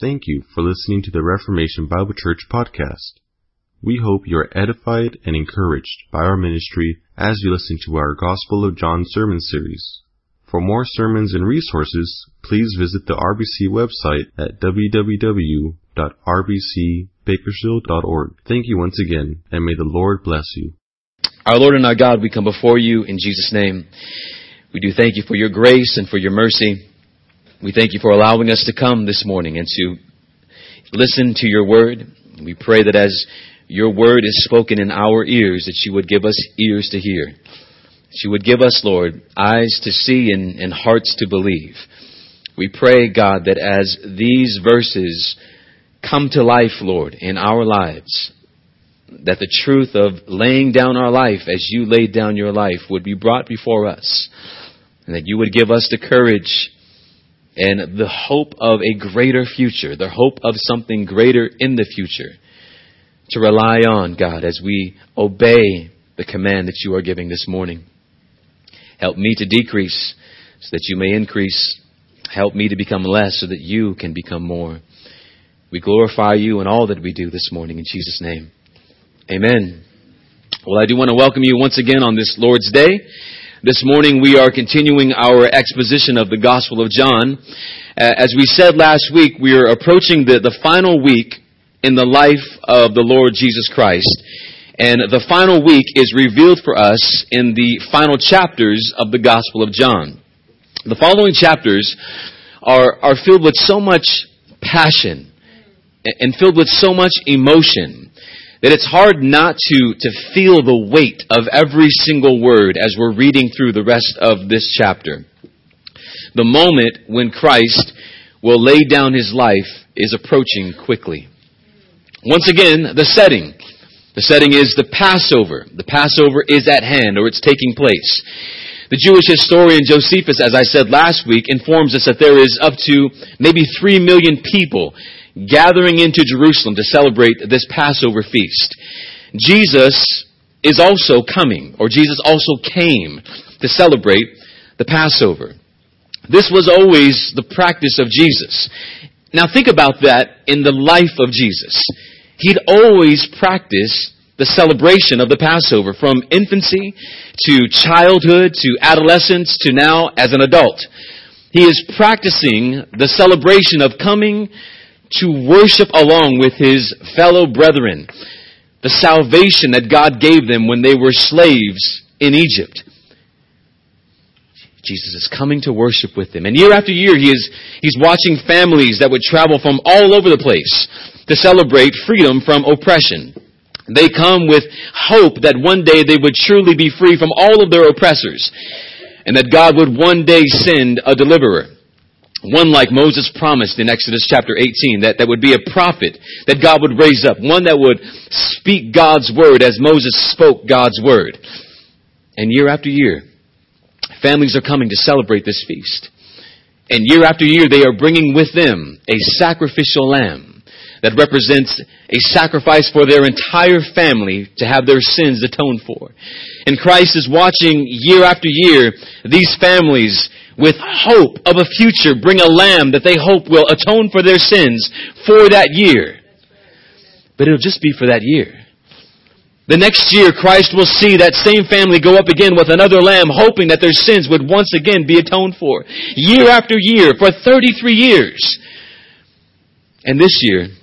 Thank you for listening to the Reformation Bible Church podcast. We hope you are edified and encouraged by our ministry as you listen to our Gospel of John sermon series. For more sermons and resources, please visit the RBC website at www.rbcbakersfield.org. Thank you once again, and may the Lord bless you. Our Lord and our God, we come before you in Jesus' name. We do thank you for your grace and for your mercy. We thank you for allowing us to come this morning and to listen to your word. We pray that as your word is spoken in our ears, that you would give us ears to hear. That you would give us, Lord, eyes to see and, and hearts to believe. We pray, God, that as these verses come to life, Lord, in our lives, that the truth of laying down our life as you laid down your life would be brought before us, and that you would give us the courage and the hope of a greater future, the hope of something greater in the future to rely on, God, as we obey the command that you are giving this morning. Help me to decrease so that you may increase. Help me to become less so that you can become more. We glorify you in all that we do this morning in Jesus' name. Amen. Well, I do want to welcome you once again on this Lord's Day. This morning we are continuing our exposition of the Gospel of John. Uh, as we said last week, we are approaching the, the final week in the life of the Lord Jesus Christ. And the final week is revealed for us in the final chapters of the Gospel of John. The following chapters are, are filled with so much passion and filled with so much emotion that it's hard not to, to feel the weight of every single word as we're reading through the rest of this chapter. The moment when Christ will lay down his life is approaching quickly. Once again, the setting. The setting is the Passover. The Passover is at hand, or it's taking place. The Jewish historian Josephus, as I said last week, informs us that there is up to maybe three million people gathering into Jerusalem to celebrate this Passover feast. Jesus is also coming, or Jesus also came to celebrate the Passover. This was always the practice of Jesus. Now think about that in the life of Jesus. He'd always practiced the celebration of the Passover from infancy to childhood to adolescence to now as an adult. He is practicing the celebration of coming to worship along with his fellow brethren the salvation that God gave them when they were slaves in Egypt. Jesus is coming to worship with them. And year after year, he is, he's watching families that would travel from all over the place to celebrate freedom from oppression. They come with hope that one day they would truly be free from all of their oppressors and that God would one day send a deliverer. One like Moses promised in Exodus chapter 18, that, that would be a prophet that God would raise up. One that would speak God's word as Moses spoke God's word. And year after year, families are coming to celebrate this feast. And year after year, they are bringing with them a sacrificial lamb that represents a sacrifice for their entire family to have their sins atoned for. And Christ is watching year after year these families with hope of a future bring a lamb that they hope will atone for their sins for that year. But it'll just be for that year. The next year, Christ will see that same family go up again with another lamb, hoping that their sins would once again be atoned for. Year after year, for 33 years. And this year,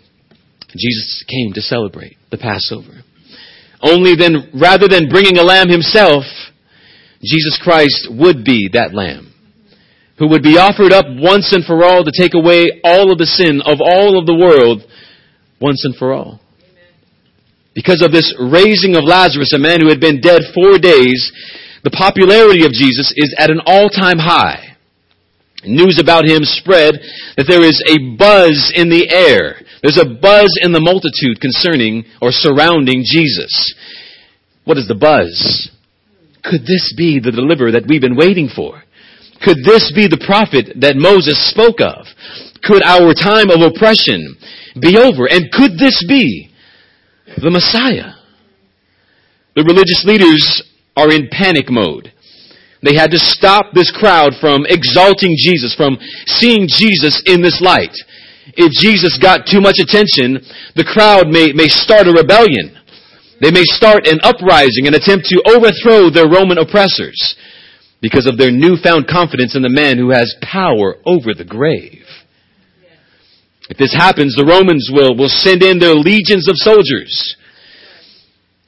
Jesus came to celebrate the Passover. Only then, rather than bringing a lamb himself, Jesus Christ would be that lamb who would be offered up once and for all to take away all of the sin of all of the world once and for all. Because of this raising of Lazarus, a man who had been dead four days, the popularity of Jesus is at an all-time high. News about him spread that there is a buzz in the air. There's a buzz in the multitude concerning or surrounding Jesus. What is the buzz? Could this be the deliverer that we've been waiting for? Could this be the prophet that Moses spoke of? Could our time of oppression be over? And could this be the Messiah? The religious leaders are in panic mode. They had to stop this crowd from exalting Jesus, from seeing Jesus in this light. if Jesus got too much attention, the crowd may, may start a rebellion. They may start an uprising, an attempt to overthrow their Roman oppressors because of their newfound confidence in the man who has power over the grave. If this happens, the Romans will, will send in their legions of soldiers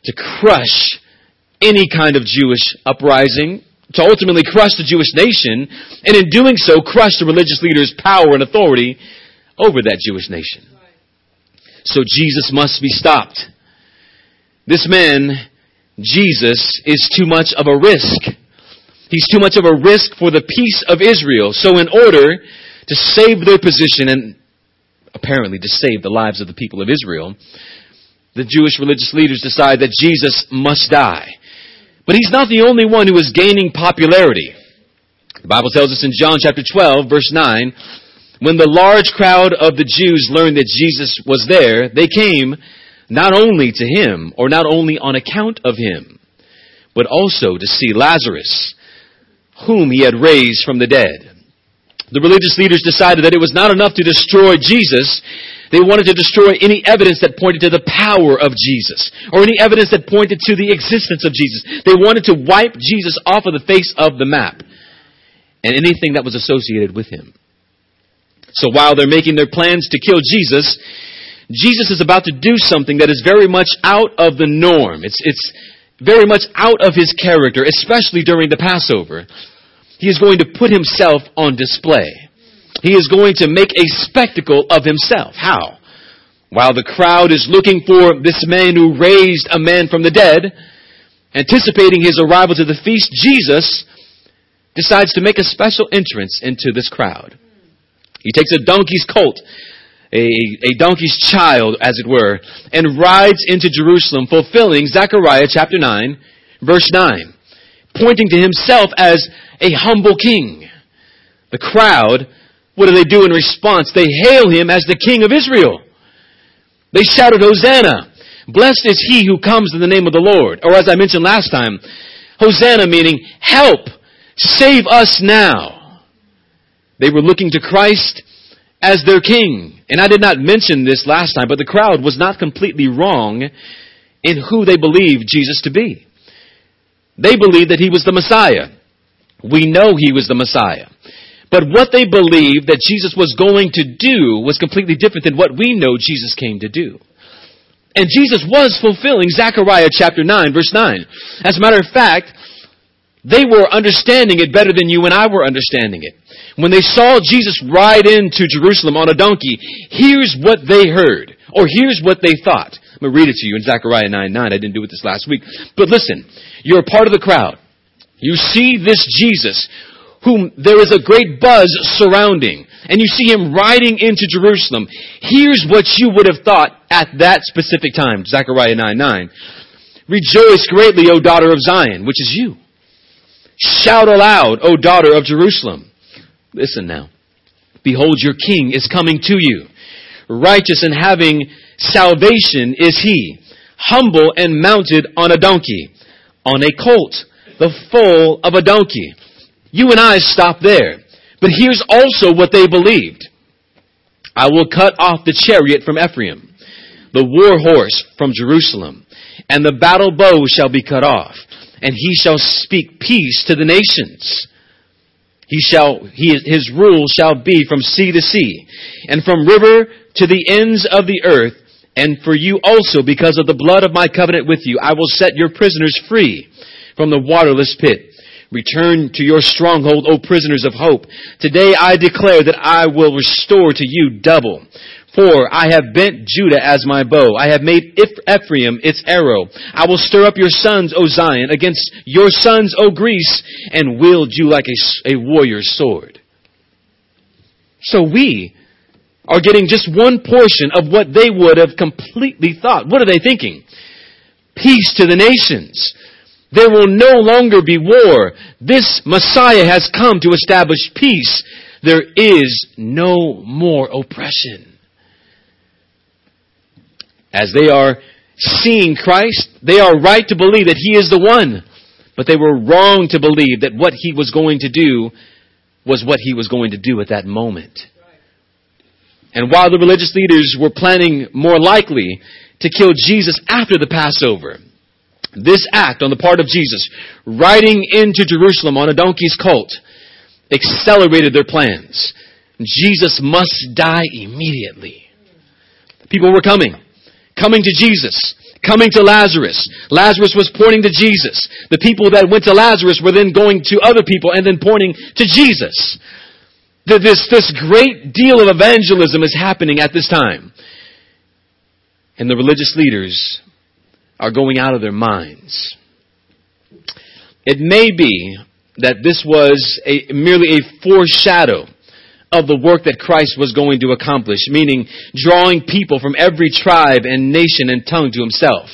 to crush any kind of Jewish uprising, to ultimately crush the Jewish nation, and in doing so, crush the religious leaders' power and authority over that Jewish nation. So Jesus must be stopped. This man, Jesus, is too much of a risk. He's too much of a risk for the peace of Israel. So in order to save their position and apparently to save the lives of the people of Israel, the Jewish religious leaders decide that Jesus must die. But he's not the only one who is gaining popularity. The Bible tells us in John chapter 12 verse 9, when the large crowd of the Jews learned that Jesus was there, they came not only to him, or not only on account of him, but also to see Lazarus, whom he had raised from the dead. The religious leaders decided that it was not enough to destroy Jesus. They wanted to destroy any evidence that pointed to the power of Jesus, or any evidence that pointed to the existence of Jesus. They wanted to wipe Jesus off of the face of the map, and anything that was associated with him. So while they're making their plans to kill Jesus, Jesus is about to do something that is very much out of the norm. It's, it's very much out of his character, especially during the Passover. He is going to put himself on display. He is going to make a spectacle of himself. How? While the crowd is looking for this man who raised a man from the dead, anticipating his arrival to the feast, Jesus decides to make a special entrance into this crowd. He takes a donkey's colt a, a donkey's child, as it were, and rides into Jerusalem, fulfilling Zechariah chapter 9, verse 9, pointing to himself as a humble king. The crowd, what do they do in response? They hail him as the king of Israel. They shouted, Hosanna! Blessed is he who comes in the name of the Lord. Or as I mentioned last time, Hosanna meaning help, save us now. They were looking to Christ as their king. And I did not mention this last time, but the crowd was not completely wrong in who they believed Jesus to be. They believed that he was the Messiah. We know he was the Messiah. But what they believed that Jesus was going to do was completely different than what we know Jesus came to do. And Jesus was fulfilling Zechariah chapter 9 verse 9. As a matter of fact, they were understanding it better than you and I were understanding it. When they saw Jesus ride into Jerusalem on a donkey, here's what they heard, or here's what they thought. I'm going to read it to you in Zechariah 9 9. I didn't do it this last week. But listen, you're a part of the crowd. You see this Jesus, whom there is a great buzz surrounding, and you see him riding into Jerusalem. Here's what you would have thought at that specific time. Zechariah 9 9. Rejoice greatly, O daughter of Zion, which is you. Shout aloud, O daughter of Jerusalem. Listen now. Behold, your king is coming to you. Righteous and having salvation is he. Humble and mounted on a donkey. On a colt. The foal of a donkey. You and I stop there. But here's also what they believed. I will cut off the chariot from Ephraim, the war horse from Jerusalem, and the battle bow shall be cut off and he shall speak peace to the nations. He shall, he, his rule shall be from sea to sea, and from river to the ends of the earth. And for you also, because of the blood of my covenant with you, I will set your prisoners free from the waterless pit. Return to your stronghold, O prisoners of hope. Today I declare that I will restore to you double. For I have bent Judah as my bow. I have made Ephraim its arrow. I will stir up your sons, O Zion, against your sons, O Greece, and wield you like a, a warrior's sword. So we are getting just one portion of what they would have completely thought. What are they thinking? Peace to the nations. There will no longer be war. This Messiah has come to establish peace. There is no more oppression as they are seeing Christ, they are right to believe that He is the one. But they were wrong to believe that what He was going to do was what He was going to do at that moment. And while the religious leaders were planning more likely to kill Jesus after the Passover, this act on the part of Jesus, riding into Jerusalem on a donkey's colt, accelerated their plans. Jesus must die immediately. People were coming, coming to Jesus, coming to Lazarus. Lazarus was pointing to Jesus. The people that went to Lazarus were then going to other people and then pointing to Jesus. This, this great deal of evangelism is happening at this time. And the religious leaders are going out of their minds. It may be that this was a, merely a foreshadow of the work that Christ was going to accomplish, meaning drawing people from every tribe and nation and tongue to himself.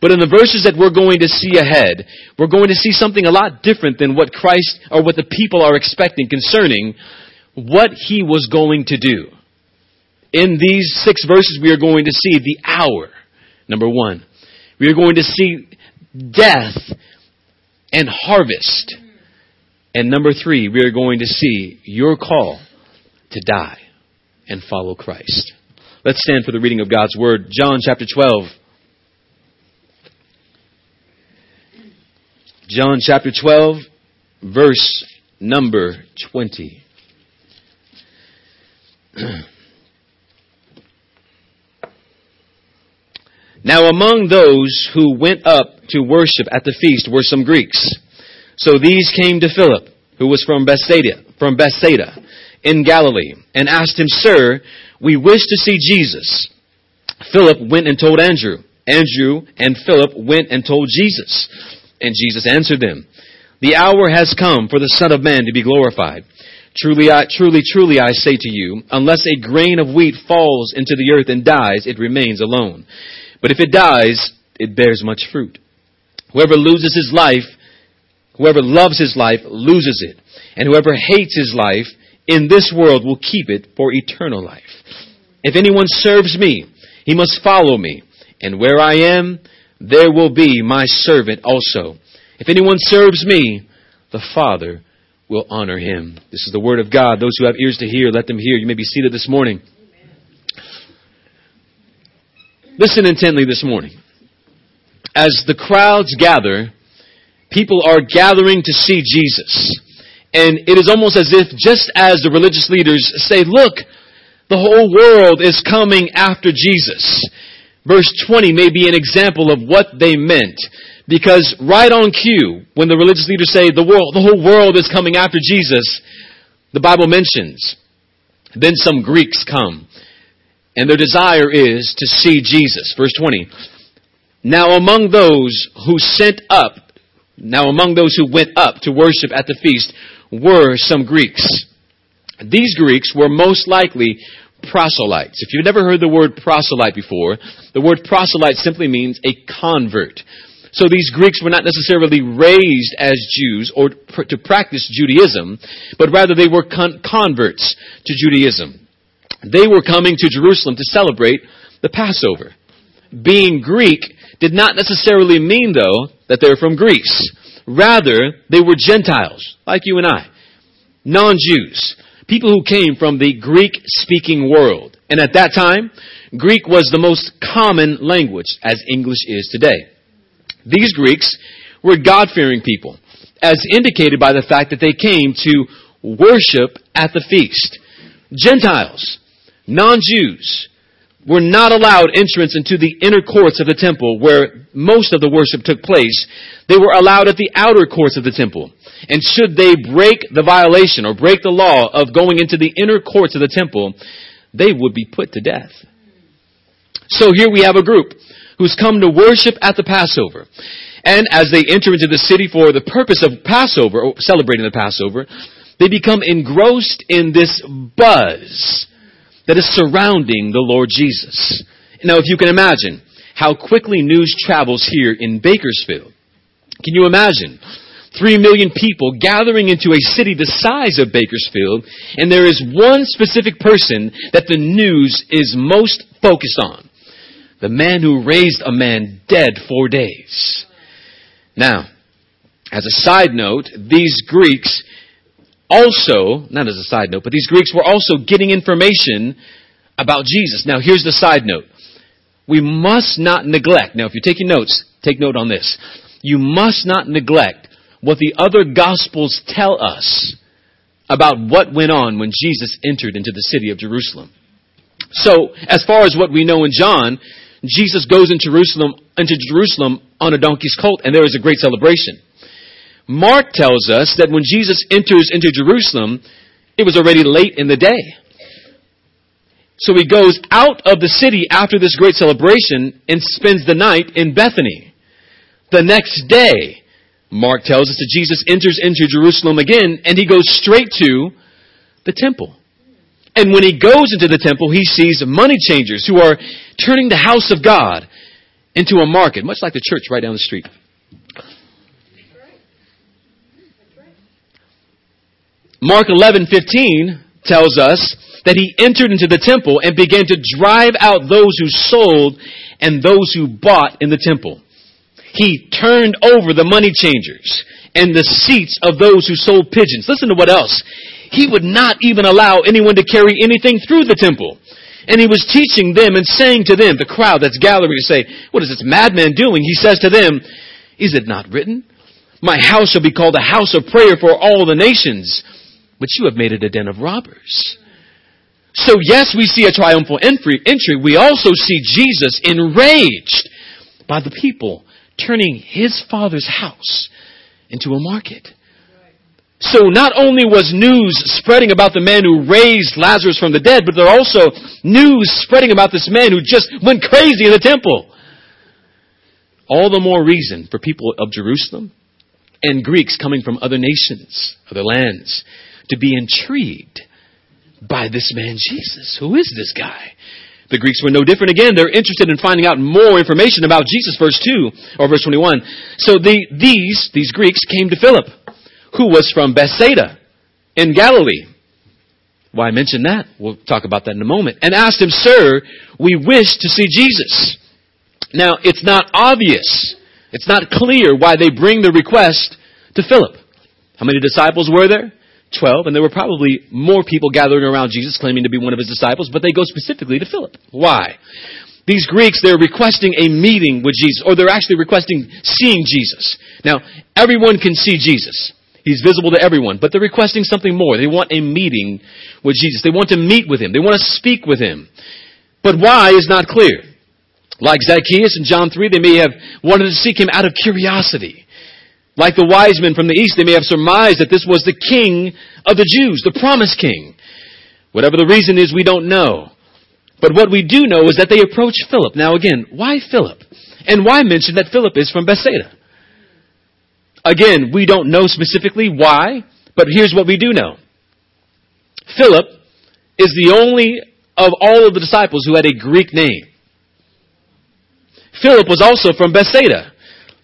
But in the verses that we're going to see ahead, we're going to see something a lot different than what Christ or what the people are expecting concerning what he was going to do. In these six verses, we are going to see the hour, number one. We are going to see death and harvest. And number three, we are going to see your call to die and follow Christ. Let's stand for the reading of God's Word. John chapter 12. John chapter 12, verse number 20. now among those who went up to worship at the feast were some Greeks. So these came to Philip, who was from Bethsaida, from Bethsaida in Galilee and asked him, Sir, we wish to see Jesus. Philip went and told Andrew. Andrew and Philip went and told Jesus. And Jesus answered them, The hour has come for the Son of Man to be glorified. Truly, I, truly, truly, I say to you, unless a grain of wheat falls into the earth and dies, it remains alone. But if it dies, it bears much fruit. Whoever loses his life, whoever loves his life, loses it. And whoever hates his life, in this world will keep it for eternal life. If anyone serves me, he must follow me. And where I am, there will be my servant also. If anyone serves me, the Father will honor him. This is the word of God. Those who have ears to hear, let them hear. You may be seated this morning. Listen intently this morning. As the crowds gather, people are gathering to see Jesus. And it is almost as if just as the religious leaders say, look, the whole world is coming after Jesus. Verse 20 may be an example of what they meant. Because right on cue, when the religious leaders say the world, the whole world is coming after Jesus, the Bible mentions, then some Greeks come. And their desire is to see Jesus. Verse 20. Now among those who sent up, now among those who went up to worship at the feast were some Greeks. These Greeks were most likely proselytes. If you've never heard the word proselyte before, the word proselyte simply means a convert. So these Greeks were not necessarily raised as Jews or to practice Judaism, but rather they were con- converts to Judaism. They were coming to Jerusalem to celebrate the Passover. Being Greek did not necessarily mean, though, that they're from Greece. Rather, they were Gentiles, like you and I. Non-Jews. People who came from the Greek-speaking world. And at that time, Greek was the most common language, as English is today. These Greeks were God-fearing people, as indicated by the fact that they came to worship at the feast. Gentiles, non-Jews, were not allowed entrance into the inner courts of the temple where most of the worship took place. They were allowed at the outer courts of the temple. And should they break the violation or break the law of going into the inner courts of the temple, they would be put to death. So here we have a group who's come to worship at the Passover. And as they enter into the city for the purpose of Passover, or celebrating the Passover, they become engrossed in this buzz that is surrounding the Lord Jesus. Now, if you can imagine how quickly news travels here in Bakersfield, can you imagine? Three million people gathering into a city the size of Bakersfield, and there is one specific person that the news is most focused on. The man who raised a man dead four days. Now, as a side note, these Greeks also, not as a side note, but these Greeks were also getting information about Jesus. Now here's the side note. We must not neglect. Now if you're taking notes, take note on this. You must not neglect what the other gospels tell us about what went on when Jesus entered into the city of Jerusalem. So, as far as what we know in John, Jesus goes into Jerusalem, into Jerusalem on a donkey's colt, and there is a great celebration. Mark tells us that when Jesus enters into Jerusalem, it was already late in the day. So he goes out of the city after this great celebration and spends the night in Bethany. The next day, Mark tells us that Jesus enters into Jerusalem again and he goes straight to the temple. And when he goes into the temple, he sees money changers who are turning the house of God into a market, much like the church right down the street. Mark 11:15 tells us that he entered into the temple and began to drive out those who sold and those who bought in the temple. He turned over the money changers and the seats of those who sold pigeons. Listen to what else. He would not even allow anyone to carry anything through the temple. And he was teaching them and saying to them, the crowd that's gathering say, what is this madman doing? He says to them, is it not written? My house shall be called a house of prayer for all the nations but you have made it a den of robbers. So yes, we see a triumphal entry. We also see Jesus enraged by the people turning his father's house into a market. So not only was news spreading about the man who raised Lazarus from the dead, but there are also news spreading about this man who just went crazy in the temple. All the more reason for people of Jerusalem and Greeks coming from other nations, other lands, to be intrigued by this man Jesus. Who is this guy? The Greeks were no different. Again, they're interested in finding out more information about Jesus, verse 2 or verse 21. So the, these, these Greeks came to Philip, who was from Bethsaida in Galilee. Why mention that? We'll talk about that in a moment. And asked him, Sir, we wish to see Jesus. Now, it's not obvious. It's not clear why they bring the request to Philip. How many disciples were there? 12, and there were probably more people gathering around Jesus claiming to be one of his disciples, but they go specifically to Philip. Why? These Greeks, they're requesting a meeting with Jesus, or they're actually requesting seeing Jesus. Now, everyone can see Jesus. He's visible to everyone, but they're requesting something more. They want a meeting with Jesus. They want to meet with him. They want to speak with him. But why is not clear. Like Zacchaeus in John 3, they may have wanted to seek him out of curiosity. Like the wise men from the east, they may have surmised that this was the king of the Jews, the promised king. Whatever the reason is, we don't know. But what we do know is that they approached Philip. Now again, why Philip? And why mention that Philip is from Bethsaida? Again, we don't know specifically why, but here's what we do know. Philip is the only of all of the disciples who had a Greek name. Philip was also from Bethsaida,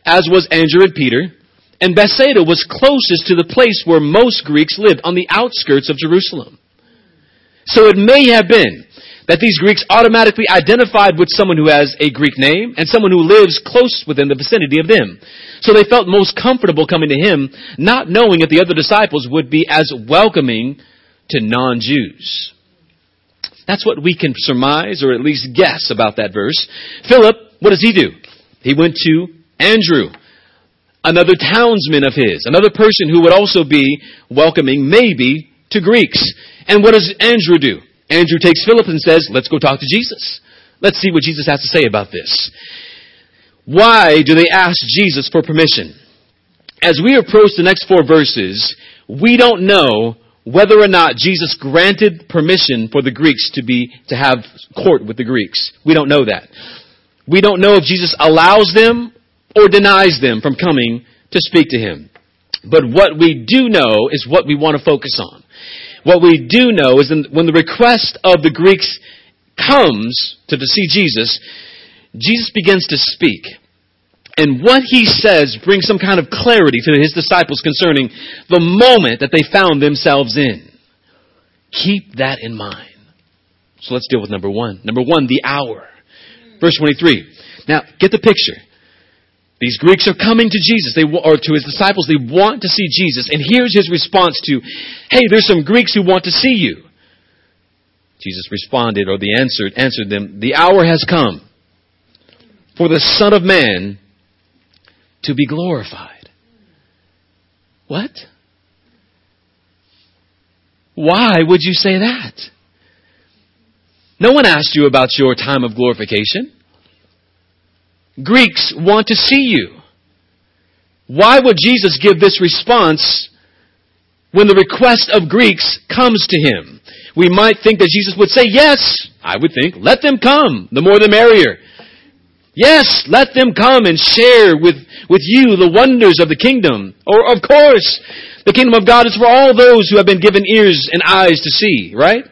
as was Andrew and Peter, and Bethsaida was closest to the place where most Greeks lived, on the outskirts of Jerusalem. So it may have been that these Greeks automatically identified with someone who has a Greek name and someone who lives close within the vicinity of them. So they felt most comfortable coming to him, not knowing if the other disciples would be as welcoming to non-Jews. That's what we can surmise or at least guess about that verse. Philip, what does he do? He went to Andrew, another townsman of his, another person who would also be welcoming maybe to Greeks. And what does Andrew do? Andrew takes Philip and says, let's go talk to Jesus. Let's see what Jesus has to say about this. Why do they ask Jesus for permission? As we approach the next four verses, we don't know whether or not Jesus granted permission for the Greeks to be, to have court with the Greeks. We don't know that. We don't know if Jesus allows them or denies them from coming to speak to him. But what we do know is what we want to focus on. What we do know is that when the request of the Greeks comes to, see Jesus, Jesus begins to speak. And what he says brings some kind of clarity to his disciples concerning the moment that they found themselves in. Keep that in mind. So let's deal with number one. Number one, the hour. Verse 23. Now, get the picture. These Greeks are coming to Jesus, they, or to his disciples. They want to see Jesus. And here's his response to, hey, there's some Greeks who want to see you. Jesus responded, or the answer answered them, The hour has come for the Son of Man to be glorified. What? Why would you say that? No one asked you about your time of glorification. Greeks want to see you. Why would Jesus give this response when the request of Greeks comes to him? We might think that Jesus would say, yes, I would think, let them come. The more the merrier. Yes, let them come and share with, with you the wonders of the kingdom. Or, of course, the kingdom of God is for all those who have been given ears and eyes to see, right?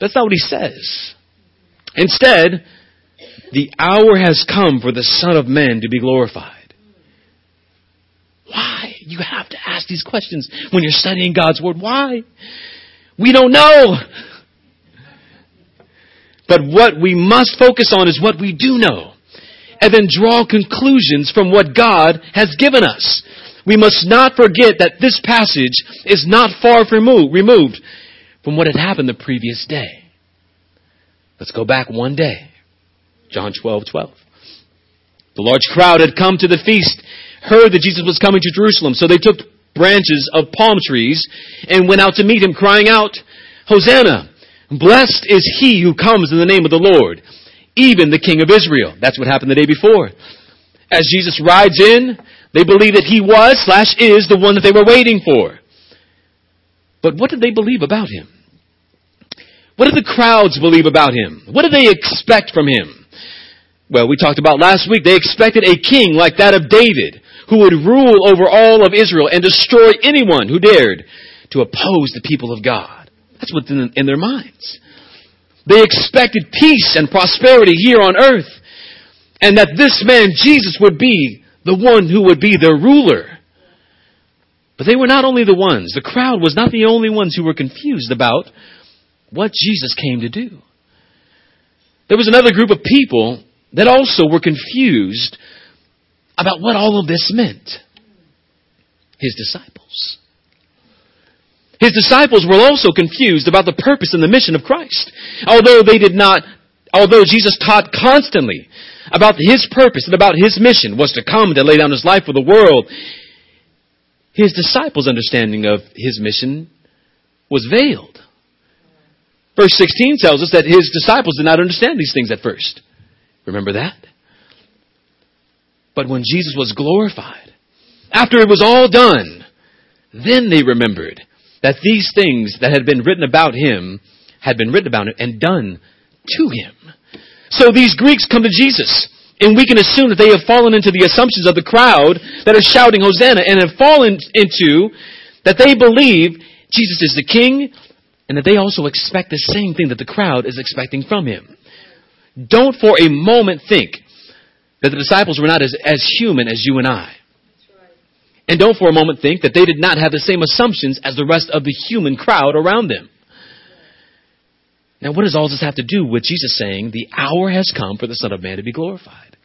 That's not what he says. Instead, the hour has come for the Son of Man to be glorified. Why? You have to ask these questions when you're studying God's Word. Why? We don't know. But what we must focus on is what we do know. And then draw conclusions from what God has given us. We must not forget that this passage is not far removed from what had happened the previous day. Let's go back one day. John 12, 12. The large crowd had come to the feast, heard that Jesus was coming to Jerusalem, so they took branches of palm trees and went out to meet him, crying out, Hosanna! Blessed is he who comes in the name of the Lord, even the King of Israel. That's what happened the day before. As Jesus rides in, they believe that he was slash is the one that they were waiting for. But what did they believe about him? What did the crowds believe about him? What did they expect from him? Well, we talked about last week, they expected a king like that of David, who would rule over all of Israel and destroy anyone who dared to oppose the people of God. That's what's in, in their minds. They expected peace and prosperity here on earth, and that this man, Jesus, would be the one who would be their ruler. But they were not only the ones, the crowd was not the only ones who were confused about what Jesus came to do. There was another group of people that also were confused about what all of this meant. His disciples. His disciples were also confused about the purpose and the mission of Christ. Although they did not, although Jesus taught constantly about his purpose and about his mission was to come to lay down his life for the world, his disciples' understanding of his mission was veiled. Verse 16 tells us that his disciples did not understand these things at first. Remember that? But when Jesus was glorified, after it was all done, then they remembered that these things that had been written about him had been written about him and done to him. So these Greeks come to Jesus, and we can assume that they have fallen into the assumptions of the crowd that are shouting Hosanna and have fallen into that they believe Jesus is the king and that they also expect the same thing that the crowd is expecting from him. Don't for a moment think that the disciples were not as, as human as you and I. And don't for a moment think that they did not have the same assumptions as the rest of the human crowd around them. Now, what does all this have to do with Jesus saying, the hour has come for the Son of Man to be glorified?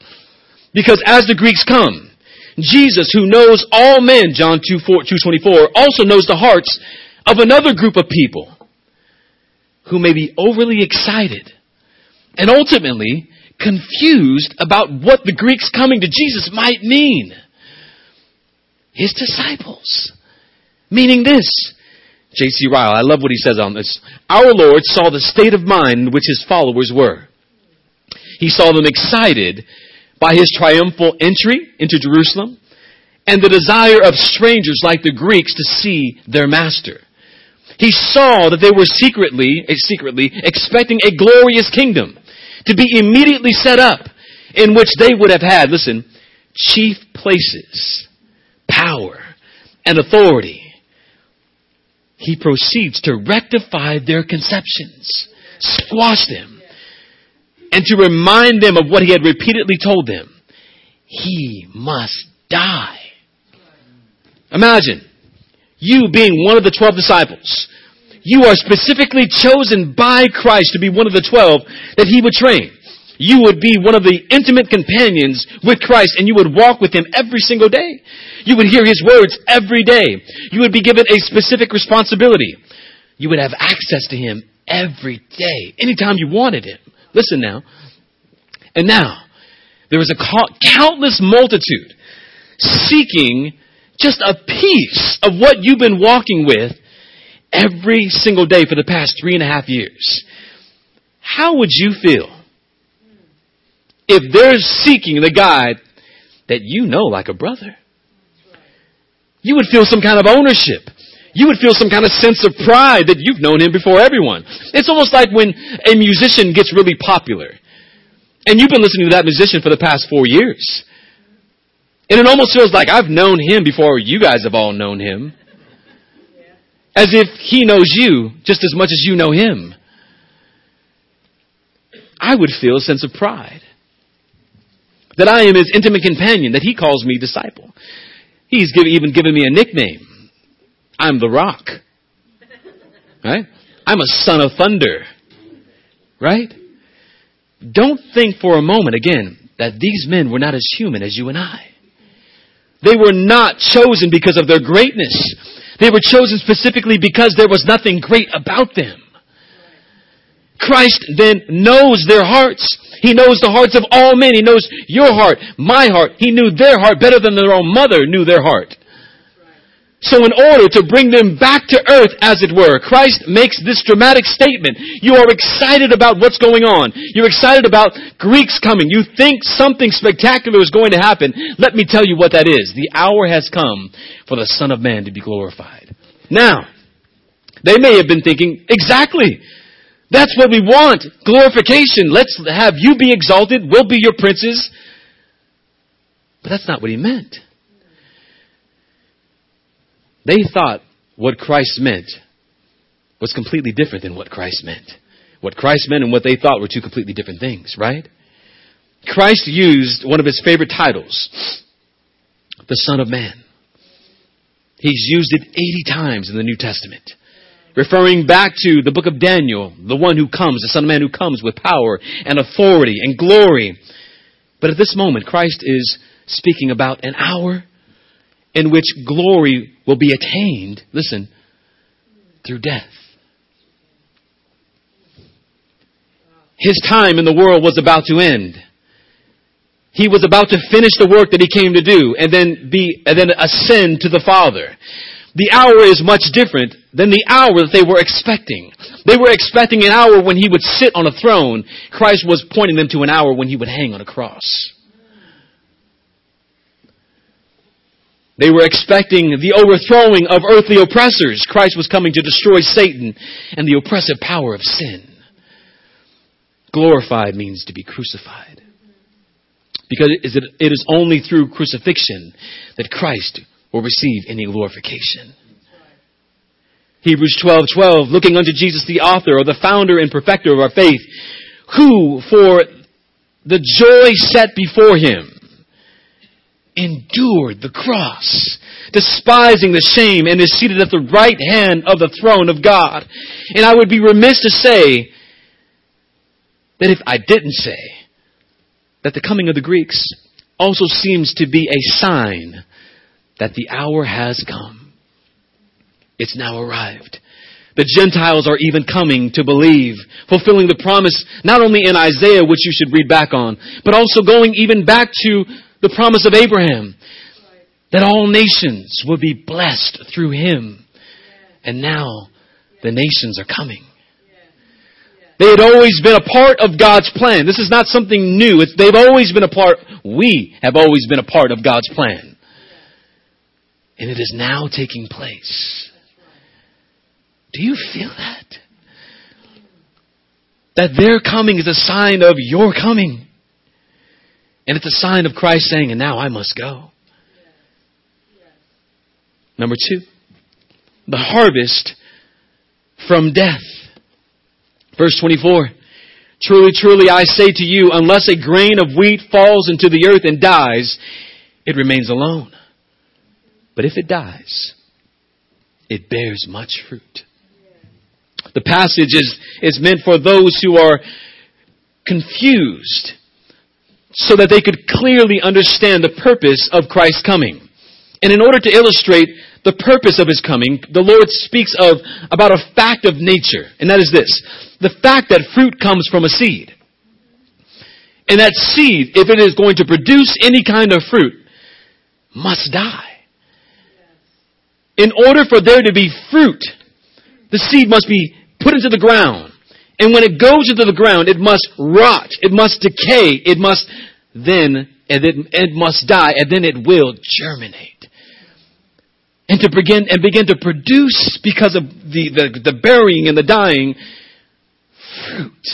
Because as the Greeks come, Jesus, who knows all men, John 2, 4, 224, also knows the hearts of another group of people who may be overly excited and ultimately confused about what the Greeks coming to Jesus might mean. His disciples. Meaning this. J.C. Ryle, I love what he says on this. Our Lord saw the state of mind in which his followers were. He saw them excited by his triumphal entry into Jerusalem and the desire of strangers like the Greeks to see their master. He saw that they were secretly, eh, secretly expecting a glorious kingdom to be immediately set up in which they would have had, listen, chief places, power, and authority. He proceeds to rectify their conceptions, squash them, and to remind them of what he had repeatedly told them. He must die. Imagine you being one of the twelve disciples. You are specifically chosen by Christ to be one of the twelve that he would train. You would be one of the intimate companions with Christ and you would walk with him every single day. You would hear his words every day. You would be given a specific responsibility. You would have access to him every day, anytime you wanted him. Listen now. And now, there was a countless multitude seeking just a piece of what you've been walking with every single day for the past three and a half years. How would you feel if they're seeking the guy that you know like a brother? You would feel some kind of ownership. You would feel some kind of sense of pride that you've known him before everyone. It's almost like when a musician gets really popular. And you've been listening to that musician for the past four years. And it almost feels like I've known him before you guys have all known him. As if he knows you just as much as you know him. I would feel a sense of pride. That I am his intimate companion, that he calls me disciple. He's even given me a nickname. I'm the rock. Right? I'm a son of thunder. Right? Don't think for a moment again that these men were not as human as you and I. They were not chosen because of their greatness. They were chosen specifically because there was nothing great about them. Christ then knows their hearts. He knows the hearts of all men. He knows your heart, my heart. He knew their heart better than their own mother knew their heart. So in order to bring them back to earth, as it were, Christ makes this dramatic statement. You are excited about what's going on. You're excited about Greeks coming. You think something spectacular is going to happen. Let me tell you what that is. The hour has come for the Son of Man to be glorified. Now, they may have been thinking, exactly. That's what we want. Glorification. Let's have you be exalted. We'll be your princes. But that's not what he meant. They thought what Christ meant was completely different than what Christ meant. What Christ meant and what they thought were two completely different things, right? Christ used one of his favorite titles, the Son of Man. He's used it 80 times in the New Testament. Referring back to the book of Daniel, the one who comes, the Son of Man who comes with power and authority and glory. But at this moment, Christ is speaking about an hour in which glory will be attained, listen, through death. His time in the world was about to end. He was about to finish the work that he came to do and then be, and then ascend to the Father. The hour is much different than the hour that they were expecting. They were expecting an hour when he would sit on a throne. Christ was pointing them to an hour when he would hang on a cross. They were expecting the overthrowing of earthly oppressors. Christ was coming to destroy Satan and the oppressive power of sin. Glorified means to be crucified. Because it is only through crucifixion that Christ will receive any glorification. Hebrews 12, 12, looking unto Jesus the author or the founder and perfecter of our faith, who for the joy set before him endured the cross, despising the shame, and is seated at the right hand of the throne of God. And I would be remiss to say that if I didn't say that the coming of the Greeks also seems to be a sign that the hour has come. It's now arrived. The Gentiles are even coming to believe, fulfilling the promise not only in Isaiah, which you should read back on, but also going even back to the promise of Abraham that all nations would be blessed through him. And now the nations are coming. They had always been a part of God's plan. This is not something new. It's, they've always been a part, we have always been a part of God's plan. And it is now taking place. Do you feel that? That their coming is a sign of your coming. And it's a sign of Christ saying, and now I must go. Number two, the harvest from death. Verse 24. Truly, truly, I say to you, unless a grain of wheat falls into the earth and dies, it remains alone. But if it dies, it bears much fruit. The passage is, is meant for those who are confused so that they could clearly understand the purpose of Christ's coming. And in order to illustrate the purpose of his coming, the Lord speaks of about a fact of nature, and that is this. The fact that fruit comes from a seed. And that seed, if it is going to produce any kind of fruit, must die. In order for there to be fruit, the seed must be put into the ground. And when it goes into the ground, it must rot, it must decay, it must then, and it, it must die, and then it will germinate. And to begin, and begin to produce, because of the, the, the burying and the dying, fruit.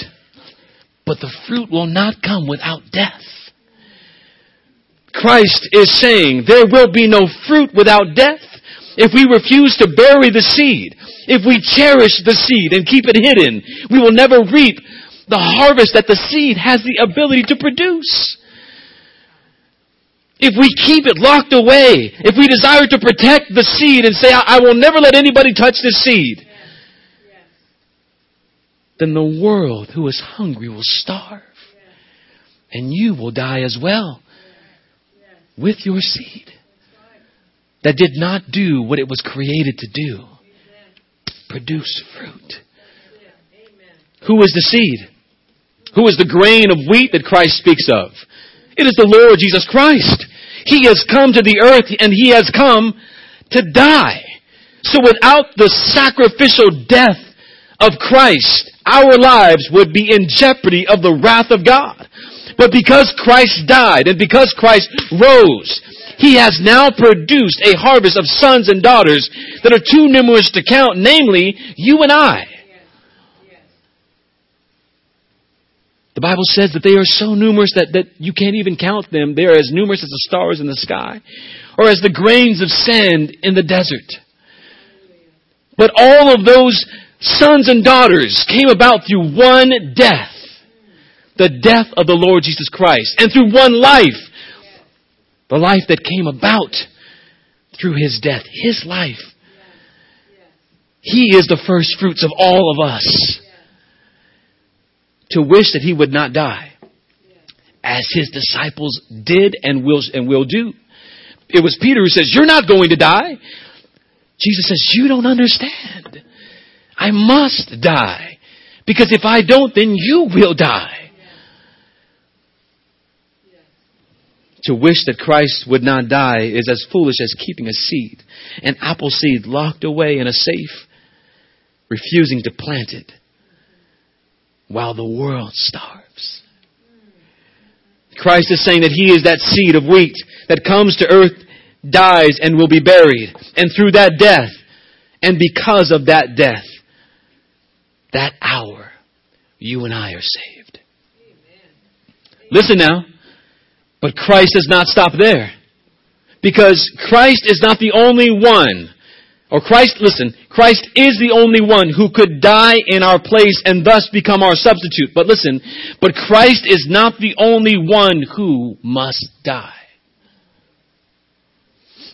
But the fruit will not come without death. Christ is saying there will be no fruit without death. If we refuse to bury the seed, if we cherish the seed and keep it hidden, we will never reap the harvest that the seed has the ability to produce. If we keep it locked away, if we desire to protect the seed and say, I will never let anybody touch this seed, then the world who is hungry will starve. And you will die as well with your seed that did not do what it was created to do produce fruit. Who is the seed? Who is the grain of wheat that Christ speaks of? It is the Lord Jesus Christ. He has come to the earth and He has come to die. So without the sacrificial death of Christ, our lives would be in jeopardy of the wrath of God. But because Christ died and because Christ rose, He has now produced a harvest of sons and daughters that are too numerous to count, namely you and I. The Bible says that they are so numerous that, that you can't even count them. They are as numerous as the stars in the sky or as the grains of sand in the desert. But all of those sons and daughters came about through one death. The death of the Lord Jesus Christ. And through one life. The life that came about through His death. His life. He is the first fruits of all of us to wish that he would not die, as his disciples did and will, and will do. It was Peter who says, You're not going to die. Jesus says, You don't understand. I must die. Because if I don't, then you will die. To wish that Christ would not die is as foolish as keeping a seed, an apple seed locked away in a safe, refusing to plant it while the world starves. Christ is saying that He is that seed of wheat that comes to earth, dies, and will be buried. And through that death, and because of that death, that hour, you and I are saved. Listen now. But Christ does not stop there. Because Christ is not the only one or Christ, listen, Christ is the only one who could die in our place and thus become our substitute. But listen, but Christ is not the only one who must die.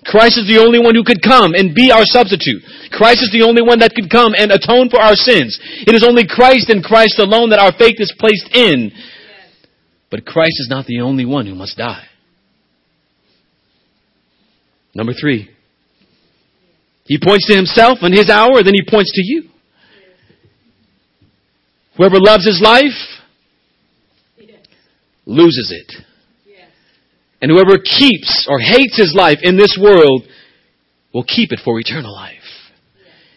Christ is the only one who could come and be our substitute. Christ is the only one that could come and atone for our sins. It is only Christ and Christ alone that our faith is placed in. But Christ is not the only one who must die. Number three, he points to himself and his hour, then he points to you. Whoever loves his life loses it. And whoever keeps or hates his life in this world will keep it for eternal life.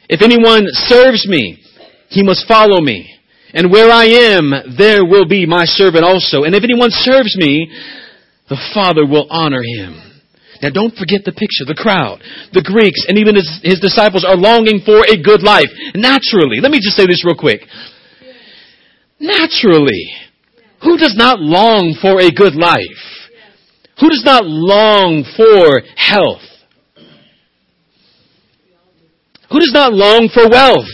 If anyone serves me, he must follow me. And where I am, there will be my servant also. And if anyone serves me, the Father will honor him. Now don't forget the picture, the crowd, the Greeks, and even his, his disciples are longing for a good life. Naturally, let me just say this real quick. Naturally, who does not long for a good life? Who does not long for health? Who does not long for wealth?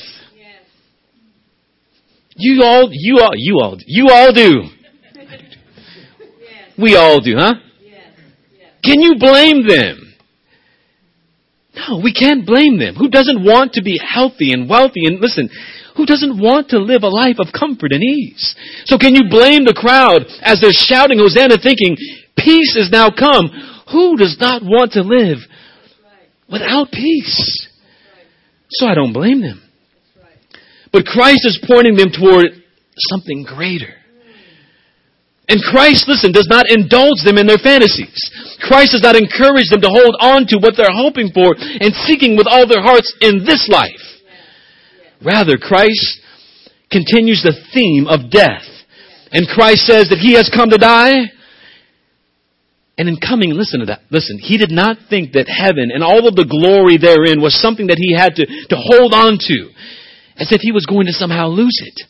You all, you all, you all, you all do. We all do, huh? Can you blame them? No, we can't blame them. Who doesn't want to be healthy and wealthy? And listen, who doesn't want to live a life of comfort and ease? So can you blame the crowd as they're shouting Hosanna thinking, peace is now come? Who does not want to live without peace. So I don't blame them. But Christ is pointing them toward something greater. And Christ, listen, does not indulge them in their fantasies. Christ does not encourage them to hold on to what they're hoping for and seeking with all their hearts in this life. Rather, Christ continues the theme of death. And Christ says that He has come to die. And in coming, listen to that. Listen, He did not think that heaven and all of the glory therein was something that He had to, to hold on to as if He was going to somehow lose it.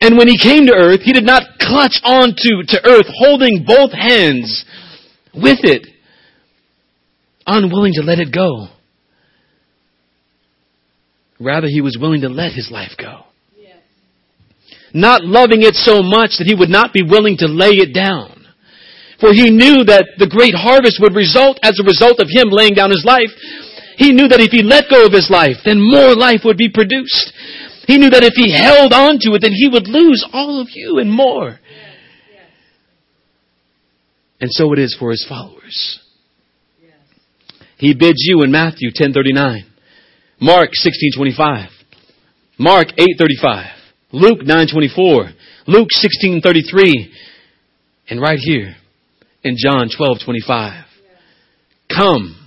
And when he came to earth, he did not clutch onto to earth, holding both hands with it, unwilling to let it go. Rather, he was willing to let his life go. Yes. Not loving it so much that he would not be willing to lay it down. For he knew that the great harvest would result as a result of him laying down his life. He knew that if he let go of his life, then more life would be produced. He knew that if he held on to it, then he would lose all of you and more. And so it is for his followers. He bids you in Matthew 10:39, Mark 16:25, Mark 8:35, Luke 9:24, Luke 16:33, and right here in John 12:25. Come,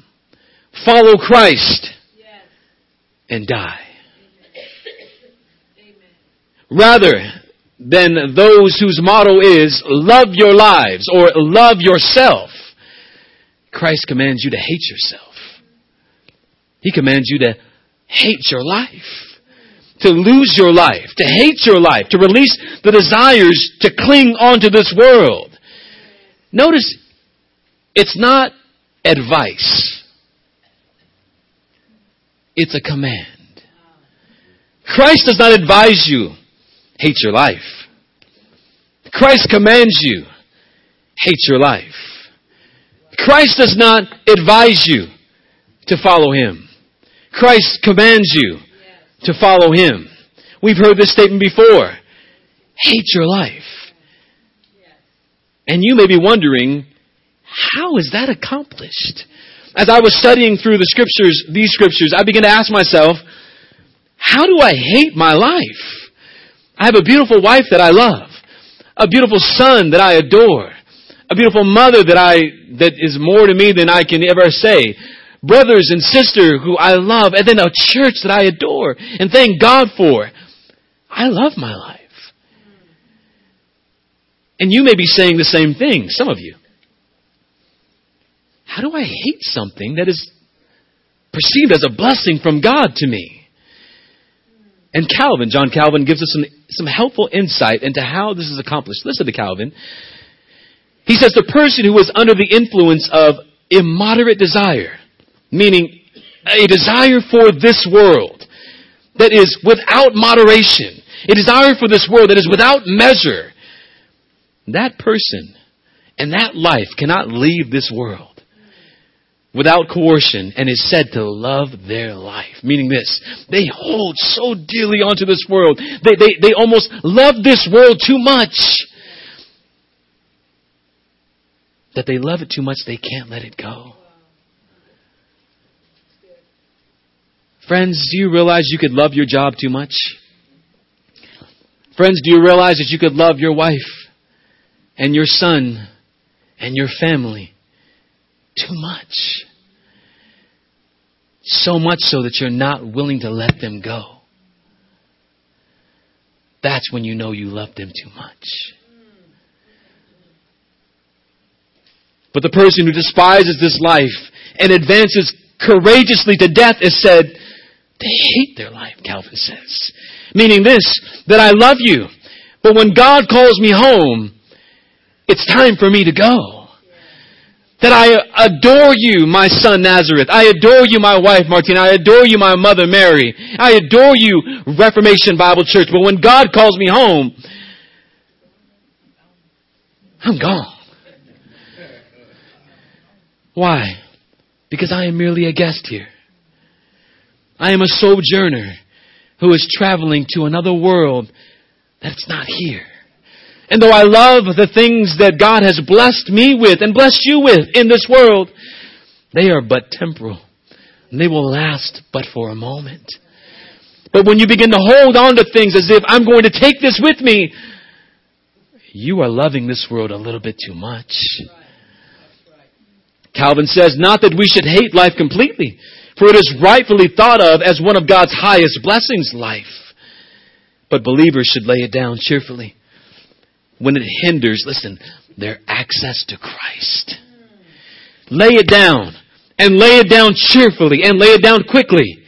follow Christ, and die. Rather than those whose motto is love your lives or love yourself, Christ commands you to hate yourself. He commands you to hate your life. To lose your life, to hate your life, to release the desires to cling onto this world. Notice, it's not advice. It's a command. Christ does not advise you hate your life. Christ commands you, hate your life. Christ does not advise you to follow Him. Christ commands you to follow Him. We've heard this statement before. Hate your life. And you may be wondering, how is that accomplished? As I was studying through the scriptures, these scriptures, I began to ask myself, how do I hate my life? I have a beautiful wife that I love, a beautiful son that I adore, a beautiful mother that I, that is more to me than I can ever say, brothers and sister who I love, and then a church that I adore and thank God for. I love my life. And you may be saying the same thing, some of you. How do I hate something that is perceived as a blessing from God to me? And Calvin, John Calvin, gives us some, some helpful insight into how this is accomplished. Listen to Calvin. He says the person who is under the influence of immoderate desire, meaning a desire for this world that is without moderation, a desire for this world that is without measure, that person and that life cannot leave this world without coercion and is said to love their life. Meaning this, they hold so dearly onto this world. They, they, they almost love this world too much that they love it too much they can't let it go. Friends, do you realize you could love your job too much? Friends, do you realize that you could love your wife and your son and your family too much. So much so that you're not willing to let them go. That's when you know you love them too much. But the person who despises this life and advances courageously to death is said, they hate their life, Calvin says. Meaning this, that I love you, but when God calls me home, it's time for me to go that I adore you, my son Nazareth. I adore you, my wife Martina. I adore you, my mother Mary. I adore you, Reformation Bible Church. But when God calls me home, I'm gone. Why? Because I am merely a guest here. I am a sojourner who is traveling to another world that's not here. And though I love the things that God has blessed me with and blessed you with in this world, They are but temporal. And they will last but for a moment. But when you begin to hold on to things as if I'm going to take this with me, you are loving this world a little bit too much. Calvin says, not that we should hate life completely, for it is rightfully thought of as one of God's highest blessings, life. But believers should lay it down cheerfully when it hinders, listen, their access to Christ. Lay it down and lay it down cheerfully and lay it down quickly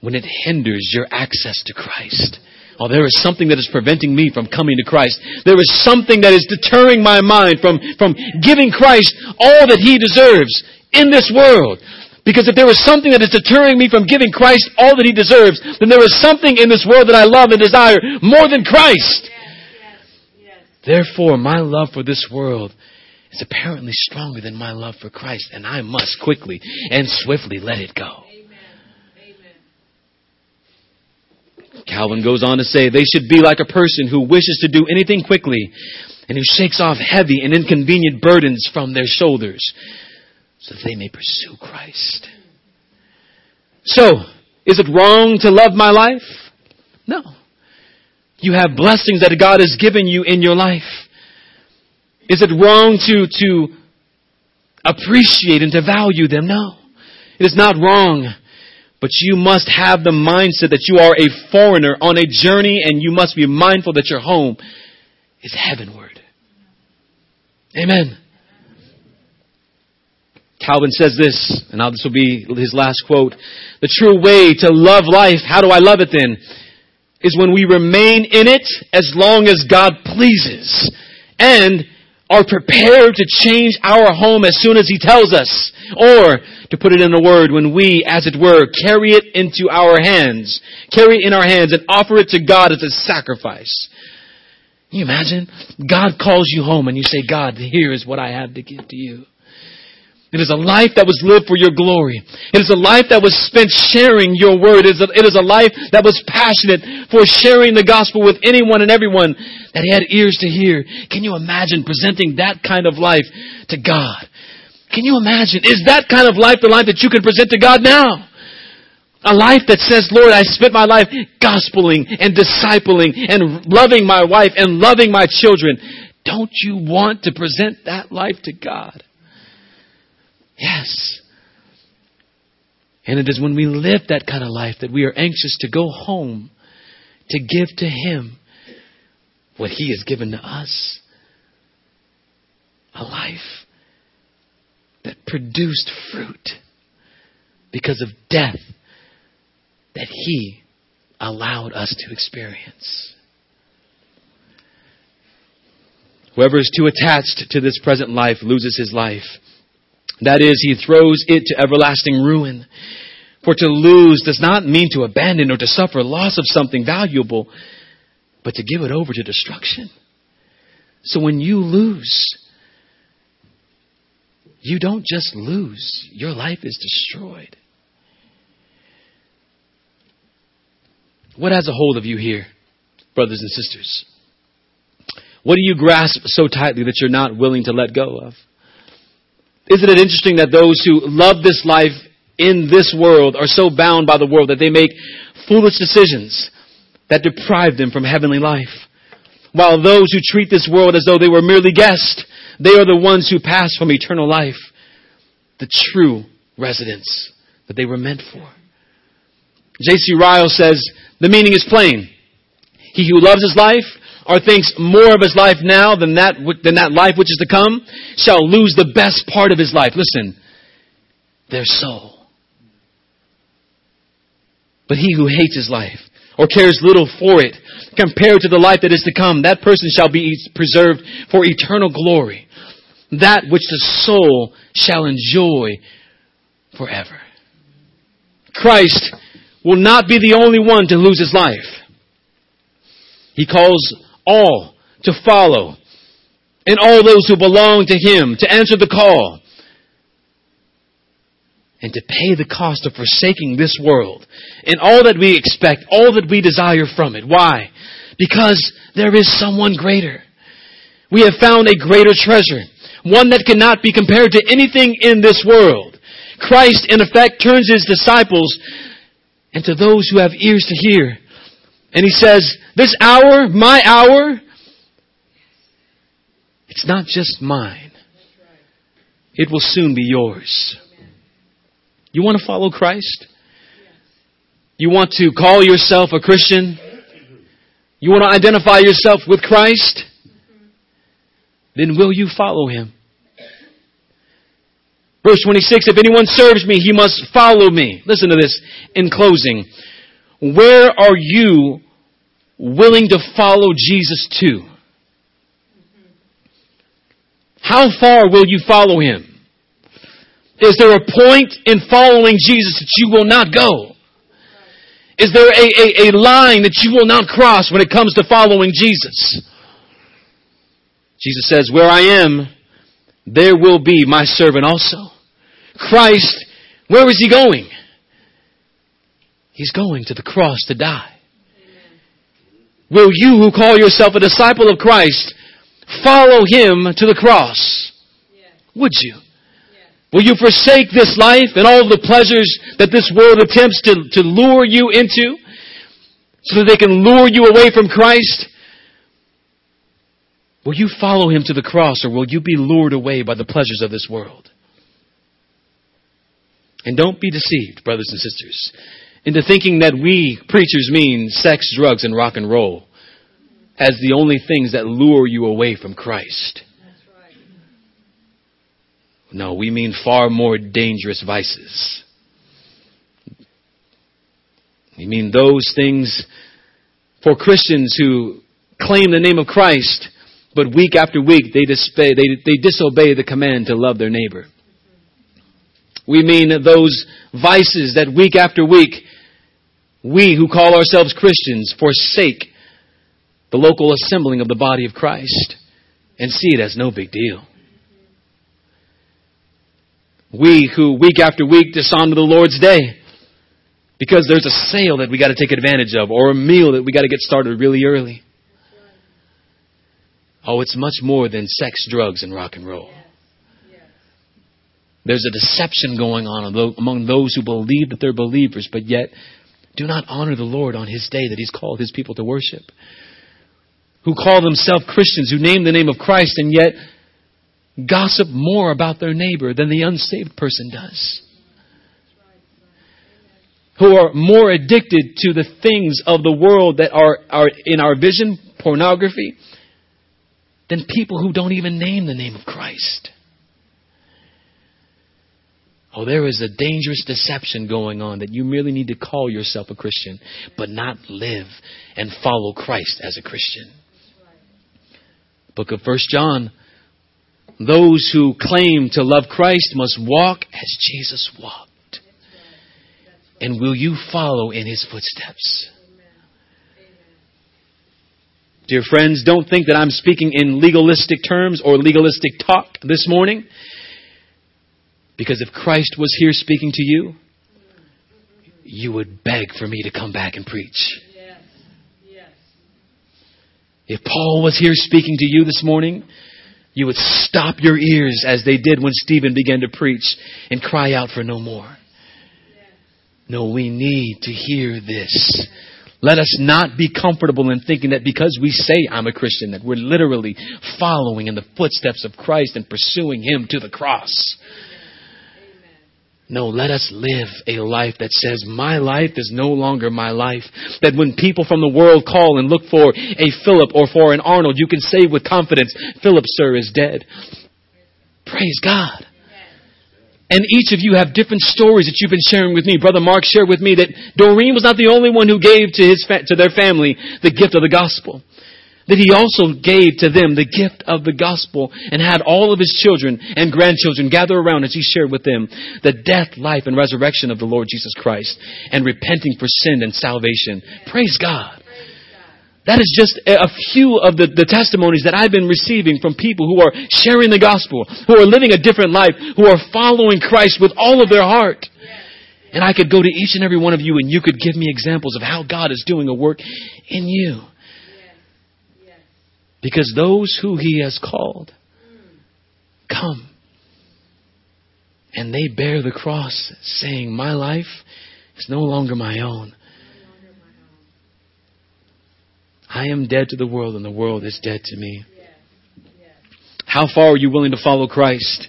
when it hinders your access to Christ. Oh, there is something that is preventing me from coming to Christ. There is something that is deterring my mind from, from giving Christ all that He deserves in this world. Because if there is something that is deterring me from giving Christ all that He deserves, then there is something in this world that I love and desire more than Christ. Therefore, my love for this world is apparently stronger than my love for Christ, and I must quickly and swiftly let it go. Calvin goes on to say they should be like a person who wishes to do anything quickly and who shakes off heavy and inconvenient burdens from their shoulders so that they may pursue Christ. So, is it wrong to love my life? No. You have blessings that God has given you in your life. Is it wrong to, to appreciate and to value them? No. It is not wrong. But you must have the mindset that you are a foreigner on a journey and you must be mindful that your home is heavenward. Amen. Calvin says this, and now this will be his last quote. The true way to love life, how do I love it then? Is when we remain in it as long as God pleases and are prepared to change our home as soon as He tells us. Or, to put it in a word, when we, as it were, carry it into our hands, carry it in our hands and offer it to God as a sacrifice. Can you imagine? God calls you home and you say, God, here is what I have to give to you. It is a life that was lived for your glory. It is a life that was spent sharing your word. It is a, it is a life that was passionate for sharing the gospel with anyone and everyone that had ears to hear. Can you imagine presenting that kind of life to God? Can you imagine? Is that kind of life the life that you can present to God now? A life that says, Lord, I spent my life gospeling and discipling and loving my wife and loving my children. Don't you want to present that life to God? Yes. And it is when we live that kind of life that we are anxious to go home to give to Him what He has given to us. A life that produced fruit because of death that He allowed us to experience. Whoever is too attached to this present life loses his life. That is, he throws it to everlasting ruin. For to lose does not mean to abandon or to suffer loss of something valuable, but to give it over to destruction. So when you lose, you don't just lose, your life is destroyed. What has a hold of you here, brothers and sisters? What do you grasp so tightly that you're not willing to let go of? Isn't it interesting that those who love this life in this world are so bound by the world that they make foolish decisions that deprive them from heavenly life? While those who treat this world as though they were merely guests, they are the ones who pass from eternal life, the true residence that they were meant for. J.C. Ryle says, the meaning is plain. He who loves his life or thinks more of his life now than that, than that life which is to come shall lose the best part of his life. Listen, their soul. But he who hates his life or cares little for it compared to the life that is to come, that person shall be preserved for eternal glory. That which the soul shall enjoy forever. Christ will not be the only one to lose his life. He calls all to follow and all those who belong to Him to answer the call and to pay the cost of forsaking this world and all that we expect, all that we desire from it. Why? Because there is someone greater. We have found a greater treasure, one that cannot be compared to anything in this world. Christ, in effect, turns his disciples and to those who have ears to hear. And he says, this hour, my hour, it's not just mine. It will soon be yours. You want to follow Christ? You want to call yourself a Christian? You want to identify yourself with Christ? Then will you follow him? Verse 26, if anyone serves me, he must follow me. Listen to this in closing. Where are you willing to follow Jesus to? How far will you follow him? Is there a point in following Jesus that you will not go? Is there a, a, a line that you will not cross when it comes to following Jesus? Jesus says, where I am, there will be my servant also. Christ, where is he going? He's going to the cross to die. Will you who call yourself a disciple of Christ follow him to the cross? Would you? Will you forsake this life and all the pleasures that this world attempts to, to lure you into so that they can lure you away from Christ? Will you follow him to the cross or will you be lured away by the pleasures of this world? And don't be deceived, brothers and sisters, into thinking that we preachers mean sex, drugs, and rock and roll as the only things that lure you away from Christ. No, we mean far more dangerous vices. We mean those things for Christians who claim the name of Christ, but week after week they, disobey, they, they disobey the command to love their neighbor. We mean those vices that week after week we who call ourselves Christians forsake the local assembling of the body of Christ and see it as no big deal. We who week after week dishonor the Lord's day because there's a sale that we got to take advantage of or a meal that we got to get started really early. Oh, it's much more than sex, drugs, and rock and roll. There's a deception going on among those who believe that they're believers, but yet do not honor the Lord on His day that He's called His people to worship. Who call themselves Christians, who name the name of Christ, and yet gossip more about their neighbor than the unsaved person does. Who are more addicted to the things of the world that are, are in our vision, pornography, than people who don't even name the name of Christ. Oh, there is a dangerous deception going on that you merely need to call yourself a Christian, but not live and follow Christ as a Christian. Book of First John. Those who claim to love Christ must walk as Jesus walked. And will you follow in his footsteps? Dear friends, don't think that I'm speaking in legalistic terms or legalistic talk this morning. Because if Christ was here speaking to you, you would beg for me to come back and preach. If Paul was here speaking to you this morning, you would stop your ears as they did when Stephen began to preach and cry out for no more. No, we need to hear this. Let us not be comfortable in thinking that because we say I'm a Christian, that we're literally following in the footsteps of Christ and pursuing Him to the cross. No, let us live a life that says, my life is no longer my life. That when people from the world call and look for a Philip or for an Arnold, you can say with confidence, Philip, sir, is dead. Praise God. And each of you have different stories that you've been sharing with me. Brother Mark shared with me that Doreen was not the only one who gave to his, to their family the gift of the gospel that he also gave to them the gift of the gospel and had all of his children and grandchildren gather around as he shared with them the death, life, and resurrection of the Lord Jesus Christ and repenting for sin and salvation. Praise God. That is just a few of the, the testimonies that I've been receiving from people who are sharing the gospel, who are living a different life, who are following Christ with all of their heart. And I could go to each and every one of you and you could give me examples of how God is doing a work in you. Because those who he has called, come. And they bear the cross, saying, My life is no longer my own. I am dead to the world, and the world is dead to me. How far are you willing to follow Christ?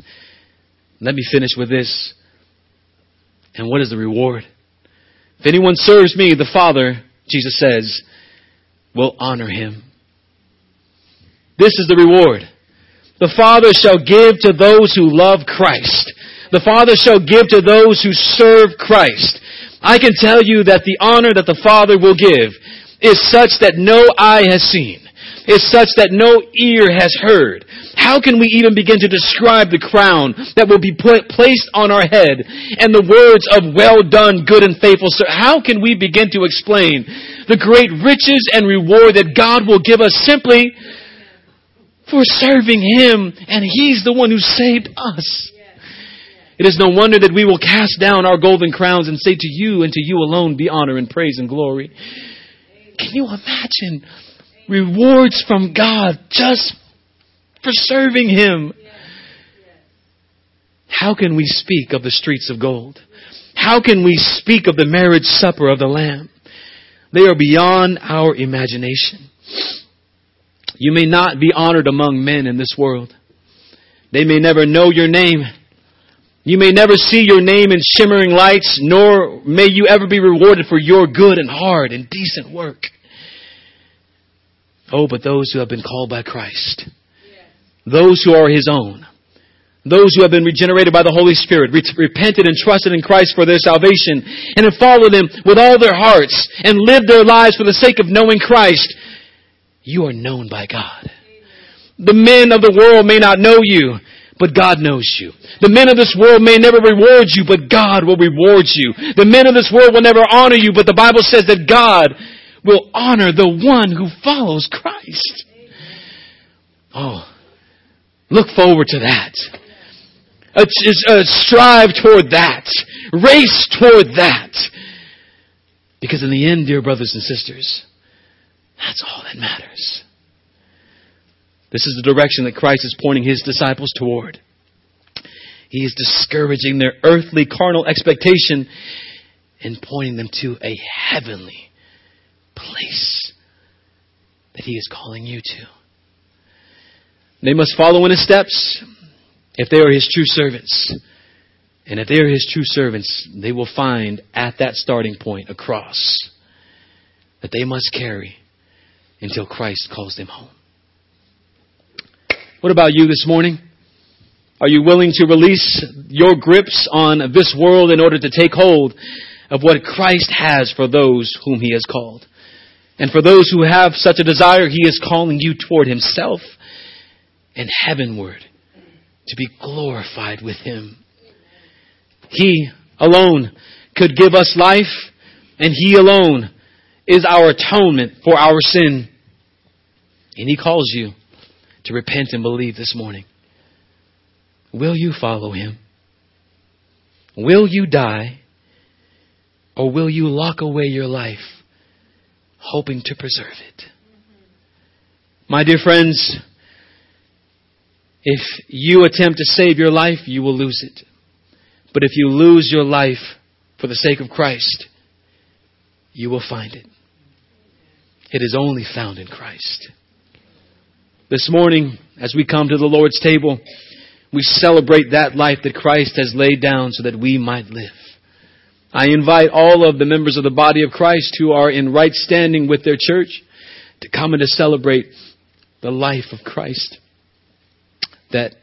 Let me finish with this. And what is the reward? If anyone serves me, the Father, Jesus says, will honor him. This is the reward. The Father shall give to those who love Christ. The Father shall give to those who serve Christ. I can tell you that the honor that the Father will give is such that no eye has seen, is such that no ear has heard. How can we even begin to describe the crown that will be put, placed on our head and the words of well done, good and faithful sir? How can we begin to explain the great riches and reward that God will give us simply for serving Him and He's the one who saved us? It is no wonder that we will cast down our golden crowns and say to you and to you alone be honor and praise and glory. Can you imagine rewards from God just for serving Him? How can we speak of the streets of gold? How can we speak of the marriage supper of the Lamb? They are beyond our imagination. You may not be honored among men in this world. They may never know your name. You may never see your name in shimmering lights, nor may you ever be rewarded for your good and hard and decent work. Oh, but those who have been called by Christ, those who are His own, those who have been regenerated by the Holy Spirit, repented and trusted in Christ for their salvation, and have followed Him with all their hearts and lived their lives for the sake of knowing Christ, you are known by God. The men of the world may not know you, but God knows you. The men of this world may never reward you, but God will reward you. The men of this world will never honor you, but the Bible says that God will honor the one who follows Christ. Oh, look forward to that. Uh, uh, strive toward that. Race toward that. Because in the end, dear brothers and sisters, that's all that matters. This is the direction that Christ is pointing his disciples toward. He is discouraging their earthly carnal expectation and pointing them to a heavenly place that he is calling you to. They must follow in his steps if they are his true servants. And if they are his true servants, they will find at that starting point a cross that they must carry until Christ calls them home. What about you this morning? Are you willing to release your grips on this world in order to take hold of what Christ has for those whom He has called? And for those who have such a desire, He is calling you toward Himself and heavenward to be glorified with Him. He alone could give us life, and He alone is our atonement for our sin. And He calls you to repent and believe this morning. Will you follow him? Will you die? Or will you lock away your life hoping to preserve it? My dear friends, if you attempt to save your life, you will lose it. But if you lose your life for the sake of Christ, you will find it. It is only found in Christ. This morning, as we come to the Lord's table, we celebrate that life that Christ has laid down so that we might live. I invite all of the members of the body of Christ who are in right standing with their church to come and to celebrate the life of Christ. That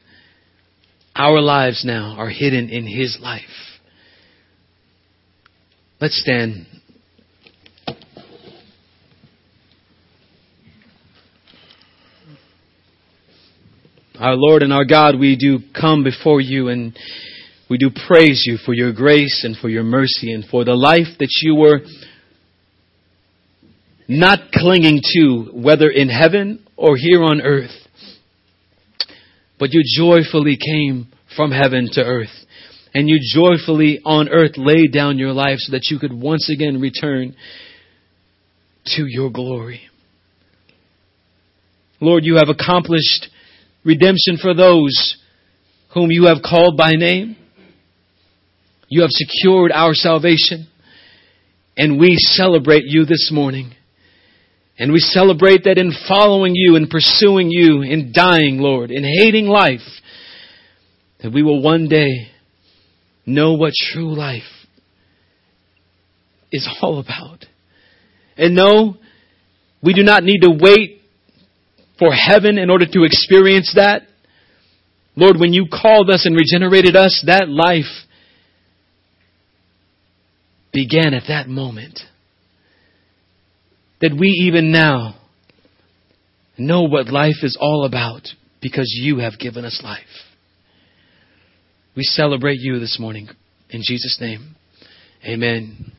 our lives now are hidden in His life. Let's stand Our Lord and our God, we do come before you and we do praise you for your grace and for your mercy and for the life that you were not clinging to, whether in heaven or here on earth. But you joyfully came from heaven to earth. And you joyfully on earth laid down your life so that you could once again return to your glory. Lord, you have accomplished redemption for those whom you have called by name. You have secured our salvation. And we celebrate you this morning. And we celebrate that in following you, in pursuing you, in dying, Lord, in hating life, that we will one day know what true life is all about. And no, we do not need to wait for heaven in order to experience that. Lord, when you called us and regenerated us, that life began at that moment. That we even now know what life is all about because you have given us life. We celebrate you this morning. In Jesus' name, amen.